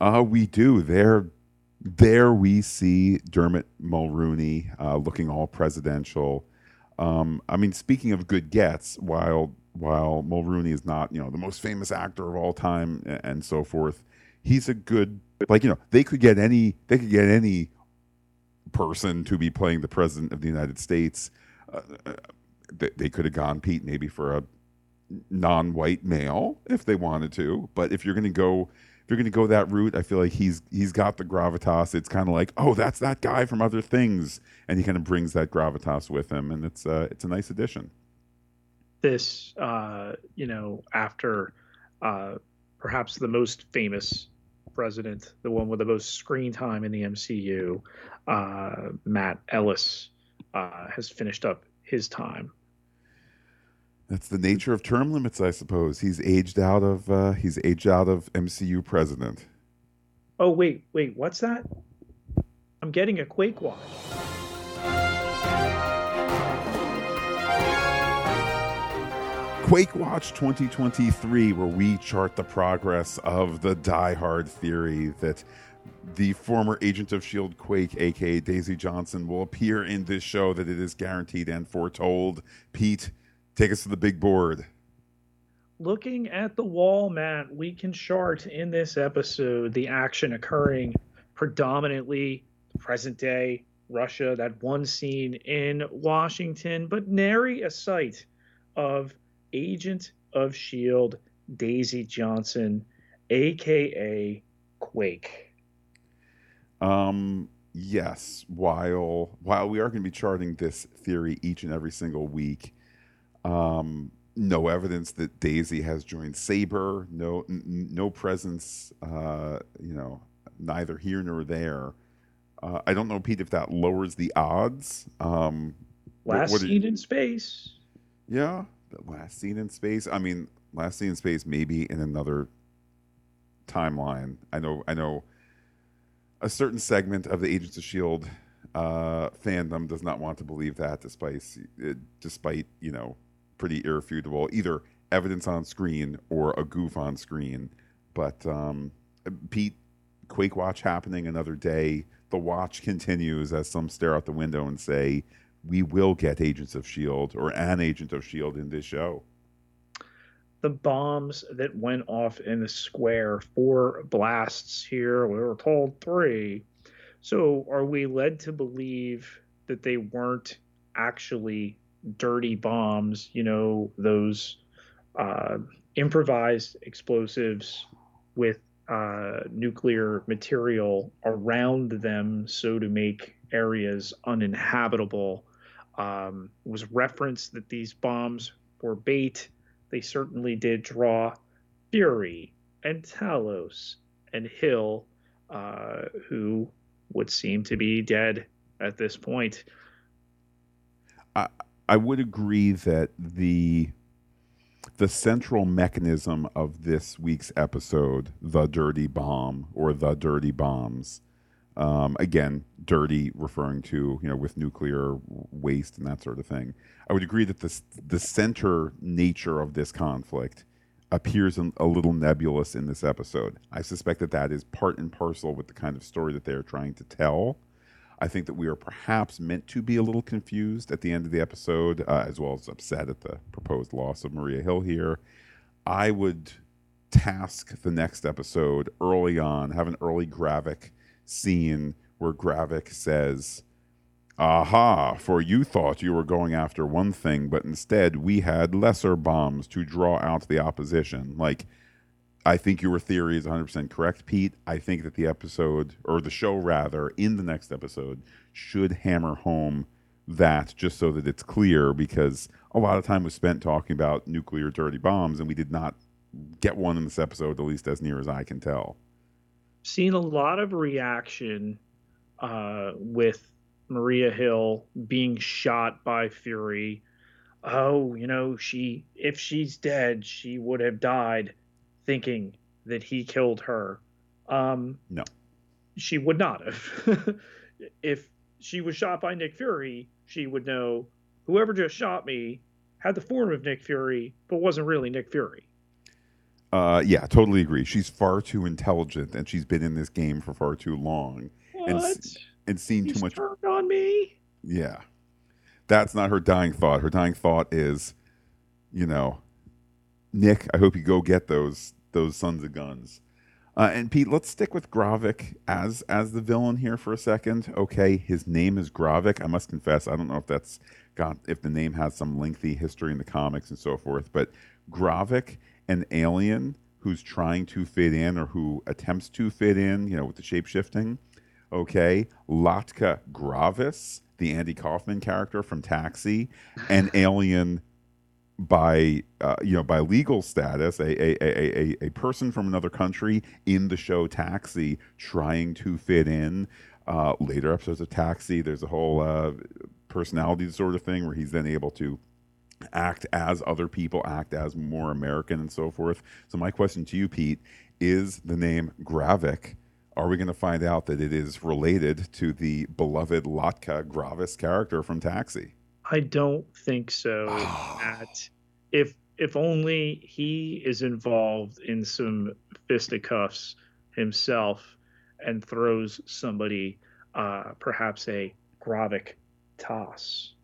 Uh, we do. There, there we see Dermot Mulroney uh, looking all presidential. Um, I mean, speaking of good gets, while while Mulroney is not, you know, the most famous actor of all time and, and so forth, he's a good like, you know, they could get any they could get any person to be playing the president of the United States. Uh, uh they, they could have gone Pete maybe for a non-white male if they wanted to, but if you're going to go you're going to go that route, I feel like he's he's got the gravitas. It's kind of like, oh, that's that guy from other things, and he kind of brings that gravitas with him, and it's uh, it's a nice addition. this, uh, you know, after uh, perhaps the most famous president, the one with the most screen time in the MCU, uh, Matt Ellis, uh, has finished up his time. That's the nature of term limits, I suppose. He's aged out of uh, he's aged out of MCU president. Oh wait, wait, what's that? I'm getting a Quake watch. Quake Watch 2023, where we chart the progress of the die-hard theory that the former agent of S.H.I.E.L.D. Quake, aka Daisy Johnson, will appear in this show that it is guaranteed and foretold. Pete, take us to the big board. Looking at the wall, Matt, we can chart in this episode the action occurring predominantly present day Russia, that one scene in Washington, but nary a sight of Agent of S.H.I.E.L.D. Daisy Johnson, aka Quake. Um, yes. While while we are going to be charting this theory each and every single week, um, no evidence that Daisy has joined Saber. No, n- no presence. Uh, you know, neither here nor there. Uh, I don't know, Pete, if that lowers the odds. Um, Last what, what seen in space. Yeah, last scene in space. I mean, last scene in space, maybe in another timeline. I know. I know. A certain segment of the Agents of Shield uh, fandom does not want to believe that, despite despite you know pretty irrefutable either evidence on screen or a goof on screen. But um, Pete, Quake Watch happening another day. The watch continues as some stare out the window and say, we will get Agents of S.H.I.E.L.D. or an Agent of S.H.I.E.L.D. in this show. The bombs that went off in the square, four blasts here, we were told three. So are we led to believe that they weren't actually dirty bombs, you know, those uh, improvised explosives with uh, nuclear material around them so to make areas uninhabitable um, was referenced that these bombs were bait. They certainly did draw Fury and Talos and Hill, uh, who would seem to be dead at this point. I would agree that the the central mechanism of this week's episode, the dirty bomb or the dirty bombs, um, again, dirty, referring to you know with nuclear waste and that sort of thing. I would agree that the the center nature of this conflict appears a little nebulous in this episode. I suspect that that is part and parcel with the kind of story that they are trying to tell. I think that we are perhaps meant to be a little confused at the end of the episode, uh, as well as upset at the proposed loss of Maria Hill here. I would task the next episode early on, have an early Gravik scene where Gravik says, Aha, for you thought you were going after one thing, but instead we had lesser bombs to draw out the opposition. Like, I think your theory is 100% correct, Pete. I think that the episode, or the show rather, in the next episode, should hammer home that just so that it's clear because a lot of time was spent talking about nuclear dirty bombs and we did not get one in this episode, at least as near as I can tell seen a lot of reaction uh, with Maria Hill being shot by Fury. Oh, you know, she if she's dead, she would have died thinking that he killed her. Um, no, she would not have. <laughs> if she was shot by Nick Fury, she would know whoever just shot me had the form of Nick Fury, but wasn't really Nick Fury. Uh, yeah, totally agree. She's far too intelligent, and she's been in this game for far too long, what? and and seen He's too much. Turned on me. Yeah, that's not her dying thought. Her dying thought is, you know, Nick. I hope you go get those those sons of guns. Uh, and Pete, let's stick with Gravik as as the villain here for a second. Okay, his name is Gravik. I must confess, I don't know if that's got if the name has some lengthy history in the comics and so forth, but Gravik an alien who's trying to fit in or who attempts to fit in, you know, with the shape shifting. Okay. Latka Gravas, the Andy Kaufman character from Taxi, an <laughs> alien by uh, you know by legal status, a, a, a, a, a person from another country in the show Taxi trying to fit in. Uh, later episodes of Taxi, there's a whole uh, personality disorder thing where he's then able to act as other people, act as more American, and so forth. So my question to you, Pete, is the name Gravik. Are we going to find out that it is related to the beloved Latka Gravas character from Taxi? I don't think so. Matt. If if only he is involved in some fisticuffs himself and throws somebody uh, perhaps a Gravik toss.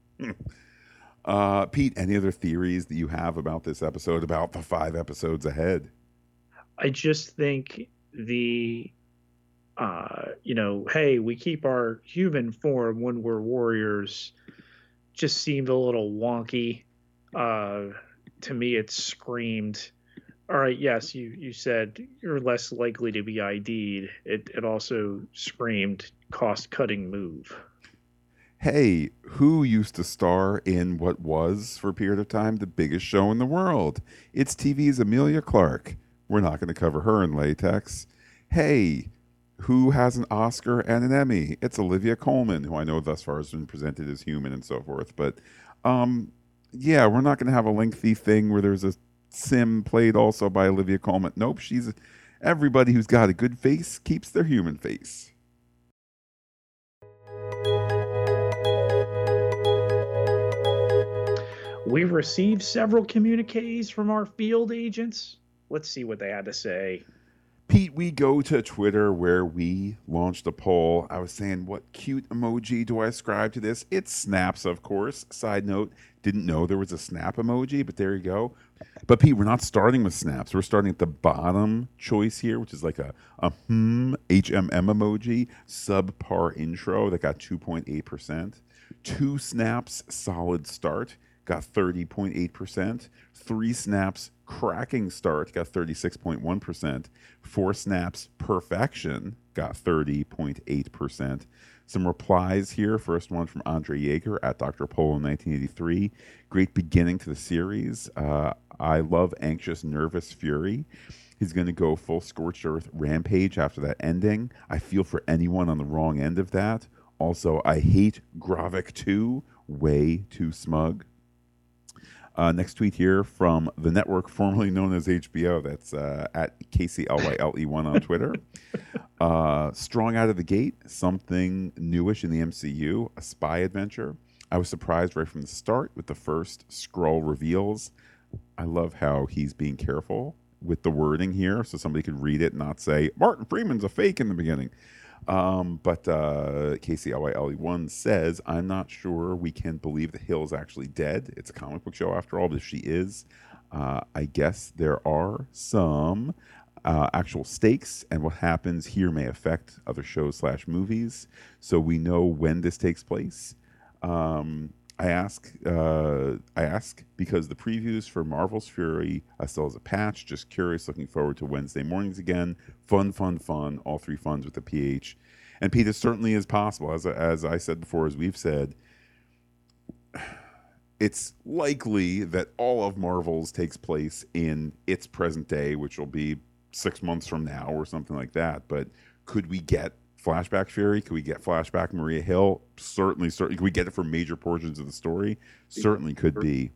Uh, Pete, any other theories that you have about this episode, about the five episodes ahead? I just think the, uh, you know, hey, we keep our human form when we're warriors, just seemed a little wonky. Uh, to me, it screamed. All right, yes, you, you said you're less likely to be ID'd. It, it also screamed cost cutting move. Hey, who used to star in what was, for a period of time, the biggest show in the world? It's TV's Emilia Clarke. We're not going to cover her in latex. Hey, who has an Oscar and an Emmy? It's Olivia Colman, who I know thus far has been presented as human and so forth. But um, yeah, we're not going to have a lengthy thing where there's a sim played also by Olivia Colman. Nope, she's everybody who's got a good face keeps their human face. We've received several communiques from our field agents. Let's see what they had to say. Pete, we go to Twitter where we launched a poll. I was saying, what cute emoji do I ascribe to this? It's snaps, of course. Side note, didn't know there was a snap emoji, but there you go. But Pete, we're not starting with snaps. We're starting at the bottom choice here, which is like a, a hmm HMM emoji, subpar intro that got 2.8%. Two snaps, solid start got 30.8%. Three snaps, cracking start, got 36.1%. Four snaps, perfection, got 30.8%. Some replies here. First one from Andre Yeager at Dr. Polo 1983. Great beginning to the series. Uh, I love Anxious, Nervous Fury. He's going to go full scorched earth rampage after that ending. I feel for anyone on the wrong end of that. Also, I hate Gravik 2. Way too smug. Uh, next tweet here from the network formerly known as HBO. That's uh, at KCLYLE1 on Twitter. <laughs> uh, strong out of the gate, something newish in the MCU, a spy adventure. I was surprised right from the start with the first Skrull reveals. I love how he's being careful with the wording here so somebody could read it and not say, Martin Freeman's a fake in the beginning. Um, but uh, KCLYLE1 says, I'm not sure we can believe that Hill is actually dead. It's a comic book show after all, but if she is, uh, I guess there are some uh, actual stakes, and what happens here may affect other shows slash movies. So we know when this takes place. Um, I ask, uh, I ask because the previews for Marvel's Fury I still as a patch. Just curious, looking forward to Wednesday mornings again. Fun, fun, fun. All three funds with the PH. And Pete, it certainly is possible. As as I said before, as we've said, it's likely that all of Marvel's takes place in its present day, which will be six months from now or something like that. But could we get flashback Fury? Could we get flashback Maria Hill? Certainly, certainly. Could we get it for major portions of the story? Certainly could be.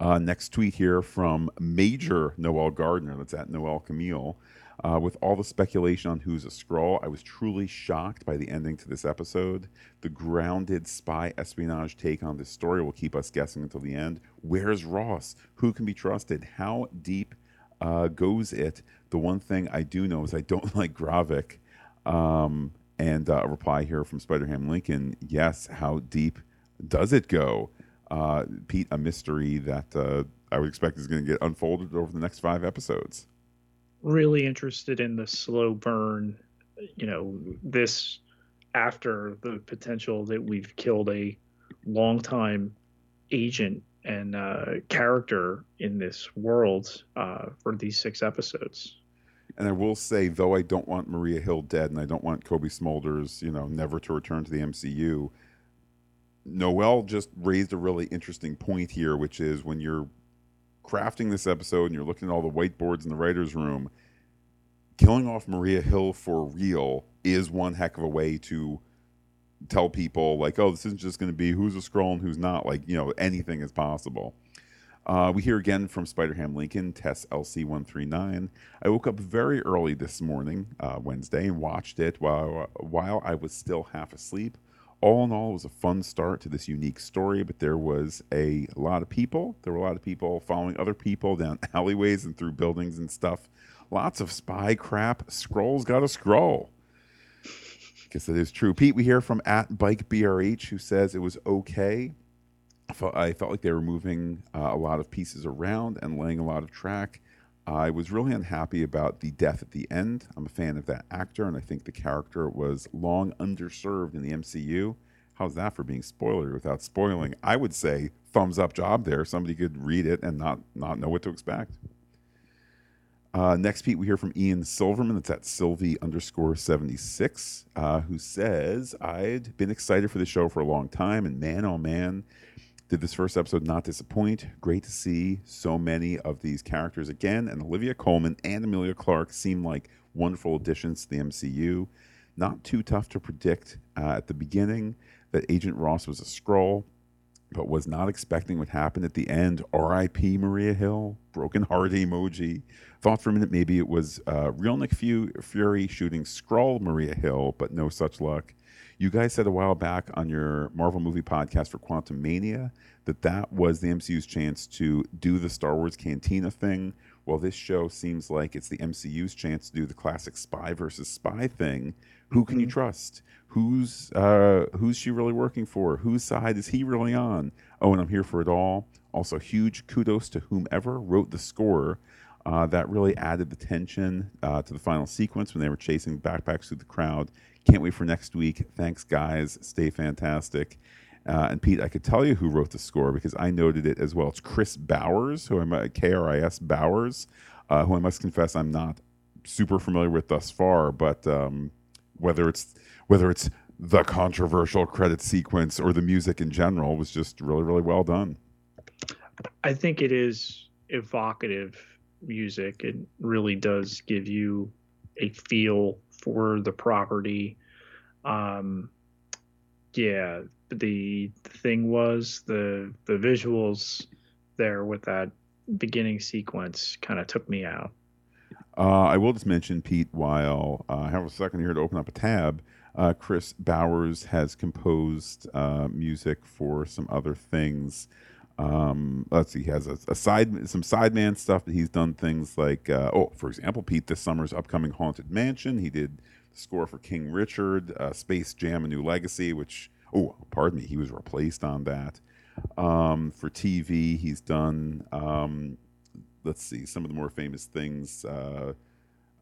Uh, next tweet here from Major Noel Gardner. That's at Noel Camille. Uh, with all the speculation on who's a Skrull, I was truly shocked by the ending to this episode. The grounded spy espionage take on this story will keep us guessing until the end. Where's Ross? Who can be trusted? How deep uh, goes it? The one thing I do know is I don't <laughs> like Gravik. Um, and uh, a reply here from Spider-Ham Lincoln. Yes, how deep does it go? Uh, Pete, a mystery that uh, I would expect is going to get unfolded over the next five episodes. Really interested in the slow burn, you know, this after the potential that we've killed a longtime agent and uh, character in this world uh, for these six episodes. And I will say, though I don't want Maria Hill dead, and I don't want Cobie Smulders, you know, never to return to the MCU. Noel just raised a really interesting point here, which is when you're crafting this episode and you're looking at all the whiteboards in the writer's room, killing off Maria Hill for real is one heck of a way to tell people, like, oh, this isn't just going to be who's a Skrull and who's not. Like, you know, anything is possible. Uh, we hear again from Spider-Ham Lincoln, Tess LC139. I woke up very early this morning, uh, Wednesday, and watched it while, while I was still half asleep. All in all, it was a fun start to this unique story, but there was a lot of people. There were a lot of people following other people down <laughs> alleyways and through buildings and stuff. Lots of spy crap. Skrulls got a Skrull. I Guess that is true. Pete, we hear from at Bike BRH who says it was okay I felt, I felt like they were moving uh, a lot of pieces around and laying a lot of track. I was really unhappy about the death at the end. I'm a fan of that actor, and I think the character was long underserved in the MCU. How's that for being spoiler without spoiling? I would say thumbs up job there. Somebody could read it and not not know what to expect. Uh, next, Pete, we hear from Ian Silverman. That's at Sylvie underscore 76, uh, who says, I'd been excited for the show for a long time, and man, oh man, did this first episode not disappoint? Great to see so many of these characters again, and Olivia Colman and Emilia Clarke seem like wonderful additions to the MCU. Not too tough to predict uh, at the beginning that Agent Ross was a Skrull, but was not expecting what happened at the end. R.I.P. Maria Hill, broken heart emoji. Thought for a minute maybe it was uh, real Nick Fury shooting Skrull Maria Hill, but no such luck. You guys said a while back on your Marvel movie podcast for Quantumania that that was the MCU's chance to do the Star Wars Cantina thing. Well, this show seems like it's the MCU's chance to do the classic spy versus spy thing. Who can mm-hmm. you trust? Who's uh, who's she really working for? Whose side is he really on? Oh, and I'm here for it all. Also, huge kudos to whomever wrote the score. Uh, that really added the tension uh, to the final sequence when they were chasing backpacks through the crowd. Can't wait for next week. Thanks, guys. Stay fantastic. Uh, and Pete, I could tell you who wrote the score because I noted it as well. It's Kris Bowers, who I'm K R I S Bowers, uh, who I must confess I'm not super familiar with thus far. But um, whether it's whether it's the controversial credit sequence or the music in general was just really really well done. I think it is evocative music. It really does give you a feel for the property. Um, yeah, the, the thing was the the visuals there with that beginning sequence kind of took me out. Uh, I will just mention, Pete, while uh, I have a second here to open up a tab, uh, Kris Bowers has composed uh, music for some other things. Um, let's see, he has a, a, side, some sideman stuff that he's done things like, uh, oh, for example, Pete, this summer's upcoming Haunted Mansion. He did the score for King Richard, uh, Space Jam: A New Legacy, which, oh, pardon me, he was replaced on that. Um, for TV, he's done, um, let's see, some of the more famous things. Uh,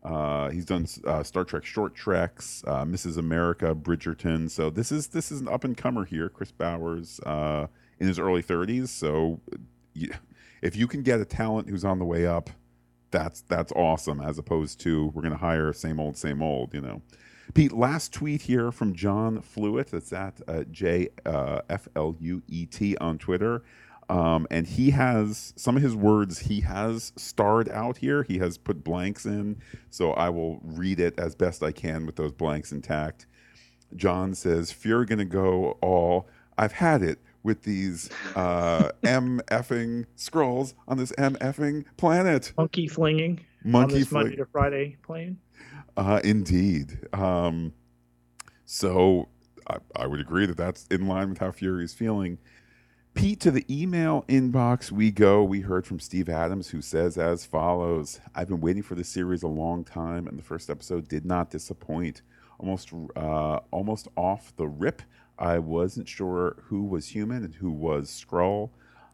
uh, he's done uh, Star Trek short treks, uh, Mrs. America, Bridgerton. So this is this is an up and comer here, Kris Bowers. In his early 30s. So if you can get a talent who's on the way up, that's that's awesome. As opposed to we're going to hire same old, same old. You know. Pete, last tweet here from John Fluet. That's at uh, J uh, F L U E T on Twitter. Um, and he has some of his words he has starred out here. He has put blanks in, so I will read it as best I can with those blanks intact. John says, "Fury gonna go all. I've had it with these uh, M effing Skrulls on this M effing planet. Monkey flinging. Monkey on Monday to Friday plane. Uh, indeed. Um, so I, I, would agree that that's in line with how Fury is feeling. Pete, to the email inbox we go. We heard from Steve Adams, who says as follows I've been waiting for this series a long time, and the first episode did not disappoint. Almost, uh, almost off the rip, I wasn't sure who was human and who was Skrull.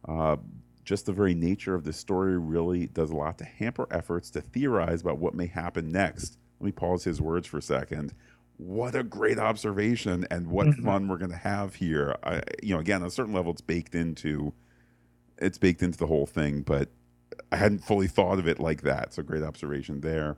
Uh, just the very nature of the story really does a lot to hamper efforts to theorize about what may happen next. Let me pause his words for a second. What a great observation, and what mm-hmm. fun we're going to have here. I, you know, again, on a certain level, it's baked into it's baked into the whole thing, but I hadn't fully thought of it like that. So great observation there.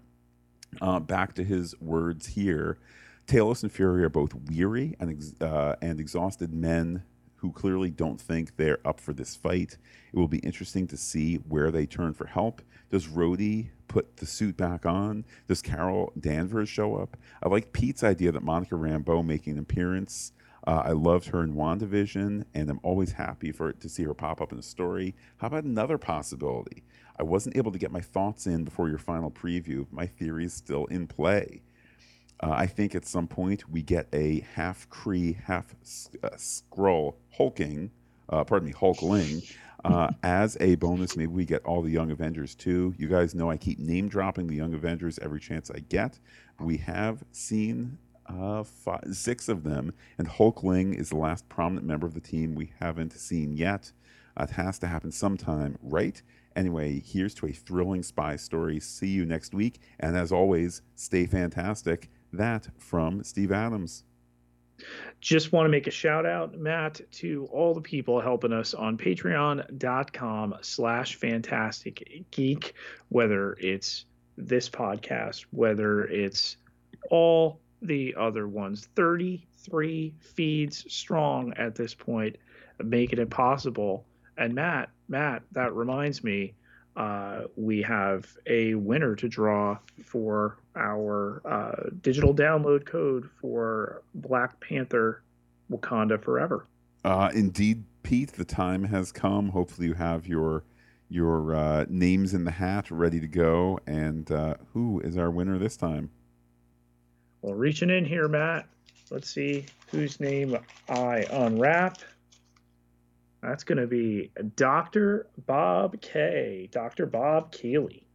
Uh, back to his words here. Talos and Fury are both weary and, ex- uh, and exhausted men who clearly don't think they're up for this fight. It will be interesting to see where they turn for help. Does Rhodey put the suit back on? Does Carol Danvers show up? I like Pete's idea that Monica Rambeau making an appearance. Uh, I loved her in WandaVision, and I'm always happy for to see her pop up in a story. How about another possibility? I wasn't able to get my thoughts in before your final preview. My theory is still in play. Uh, I think at some point we get a half Kree, half uh, Skrull hulking, uh, pardon me, Hulkling. Uh, <laughs> as a bonus, maybe we get all the Young Avengers too. You guys know I keep name dropping the Young Avengers every chance I get. We have seen uh, five, six of them, and Hulkling is the last prominent member of the team we haven't seen yet. Uh, it has to happen sometime, right? Anyway, here's to a thrilling spy story. See you next week. And as always, stay fantastic. That from Steve Adams. Just want to make a shout out, Matt, to all the people helping us on patreon.com slash phantastic geek, whether it's this podcast, whether it's all the other ones. 33 feeds strong at this point, making it possible. And Matt, Matt, that reminds me, uh, we have a winner to draw for our uh, digital download code for Black Panther Wakanda Forever. Uh, indeed, Pete, the time has come. Hopefully, you have your your uh, names in the hat ready to go. And uh, who is our winner this time? Well, reaching in here, Matt. Let's see whose name I unwrap. That's going to be Dr. Bob K. Dr. Bob Keeley.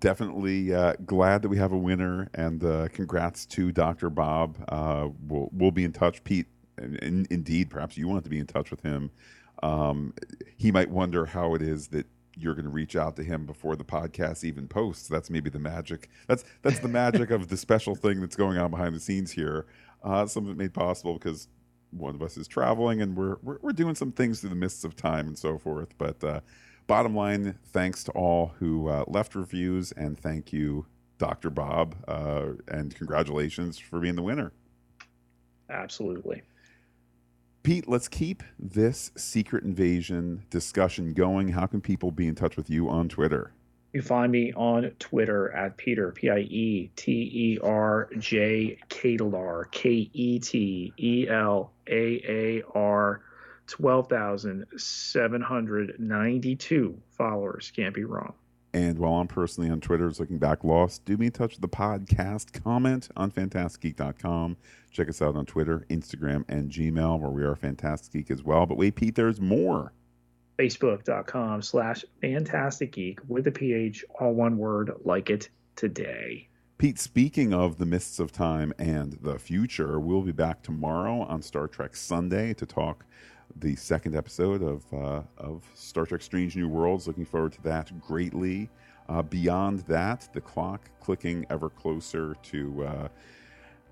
Definitely uh, glad that we have a winner, and uh, congrats to Dr. Bob. Uh, we'll, we'll be in touch, Pete. And, indeed, perhaps you want to be in touch with him. Um, he might wonder how it is that you're going to reach out to him before the podcast even posts. That's maybe the magic. That's that's the magic of the special thing that's going on behind the scenes here. Uh, some of it made possible because one of us is traveling and we're, we're, we're doing some things through the mists of time and so forth. But uh, bottom line, thanks to all who uh, left reviews and thank you, Dr. Bob, uh, and congratulations for being the winner. Absolutely. Pete, let's keep this secret invasion discussion going. How can people be in touch with you on Twitter? You find me on Twitter at Pieter, P I E T E R J Ketelaar, K E T E L A A R, 12,792 followers. Can't be wrong. And while I'm personally on Twitter, looking back lost, do me in touch with the podcast. Comment on phantasticgeek.com. Check us out on Twitter, Instagram, and Gmail, where we are Phantastic Geek as well. But wait, Pete, there's more. Facebook.com slash Phantastic Geek with a PH, all one word, like it today. Pete, speaking of the mists of time and the future, we'll be back tomorrow on Star Trek Sunday to talk the second episode of uh, of Star Trek: Strange New Worlds. Looking forward to that greatly. Uh, beyond that, the clock clicking ever closer to uh,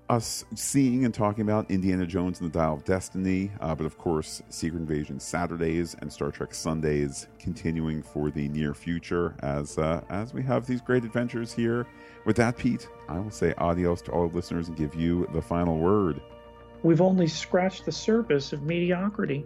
us seeing and talking about Indiana Jones and the Dial of Destiny, uh, but of course, Secret Invasion Saturdays and Star Trek Sundays continuing for the near future as uh, as we have these great adventures here. With that, Pete, I will say adios to all listeners and give you the final word. We've only scratched the surface of mediocrity.